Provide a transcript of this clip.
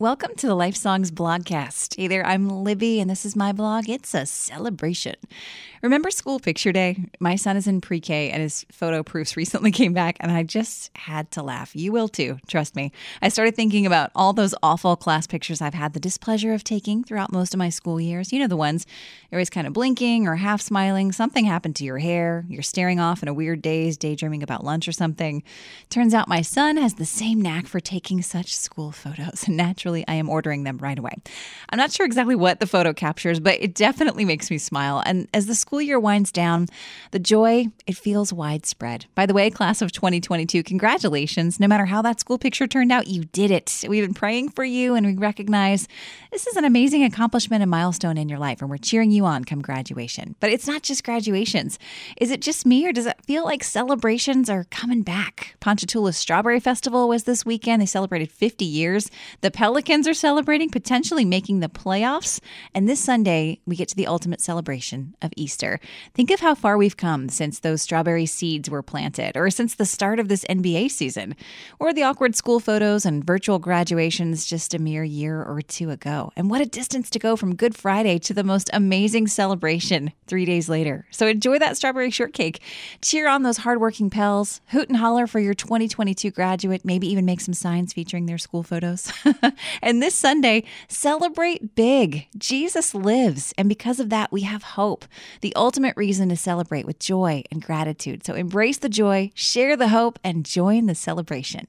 Welcome to the Life Songs blogcast. Hey there, I'm Libby, and this is my blog. It's a celebration. Remember school picture day? My son is in pre K, and his photo proofs recently came back, and I just had to laugh. You will too, trust me. I started thinking about all those awful class pictures I've had the displeasure of taking throughout most of my school years. You know, the ones you're always kind of blinking or half smiling. Something happened to your hair. You're staring off in a weird daze, daydreaming about lunch or something. Turns out my son has the same knack for taking such school photos, naturally, I am ordering them right away. I'm not sure exactly what the photo captures, but it definitely makes me smile. And as the school year winds down, the joy, it feels widespread. By the way, class of 2022, congratulations. No matter how that school picture turned out, you did it. We've been praying for you and we recognize this is an amazing accomplishment and milestone in your life, and we're cheering you on come graduation. But it's not just graduations. Is it just me, or does it feel like celebrations are coming back? Ponchatoula Strawberry Festival was this weekend. They celebrated 50 years. The Pelican Pelicans are celebrating, potentially making the playoffs. And this Sunday, we get to the ultimate celebration of Easter. Think of how far we've come since those strawberry seeds were planted, or since the start of this NBA season, or the awkward school photos and virtual graduations just a mere year or two ago. And what a distance to go from Good Friday to the most amazing celebration three days later. So enjoy that strawberry shortcake. Cheer on those hardworking Pels. Hoot and holler for your 2022 graduate. Maybe even make some signs featuring their school photos. And this Sunday, celebrate big. Jesus lives. And because of that, we have hope. The ultimate reason to celebrate with joy and gratitude. So embrace the joy, share the hope, and join the celebration.